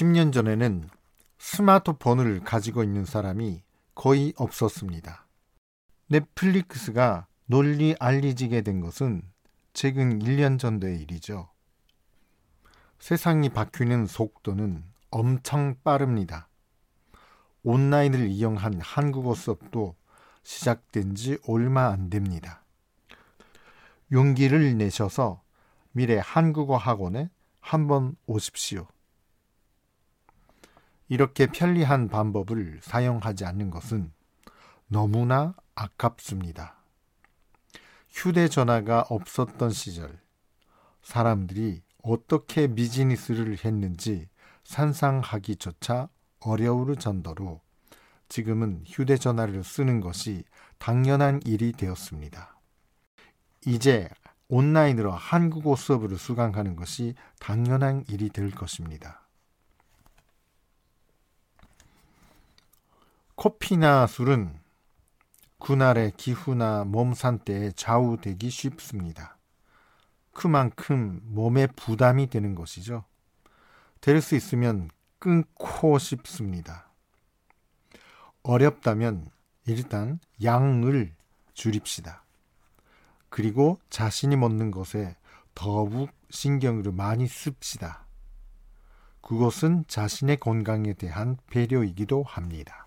10년 전에는 스마트폰을 가지고 있는 사람이 거의 없었습니다. 넷플릭스가 널리 알려지게 된 것은 최근 1년 전의 일이죠. 세상이 바뀌는 속도는 엄청 빠릅니다. 온라인을 이용한 한국어 수업도 시작된 지 얼마 안 됩니다. 용기를 내셔서 미래 한국어 학원에 한번 오십시오. 이렇게 편리한 방법을 사용하지 않는 것은 너무나 아깝습니다. 휴대전화가 없었던 시절, 사람들이 어떻게 비즈니스를 했는지 상상하기조차 어려울 정도로 지금은 휴대전화를 쓰는 것이 당연한 일이 되었습니다. 이제 온라인으로 한국어 수업을 수강하는 것이 당연한 일이 될 것입니다. 커피나 술은 그날의 기후나 몸 상태에 좌우되기 쉽습니다. 그만큼 몸에 부담이 되는 것이죠. 될 수 있으면 끊고 싶습니다. 어렵다면 일단 양을 줄입시다. 그리고 자신이 먹는 것에 더욱 신경을 많이 씁시다. 그것은 자신의 건강에 대한 배려이기도 합니다.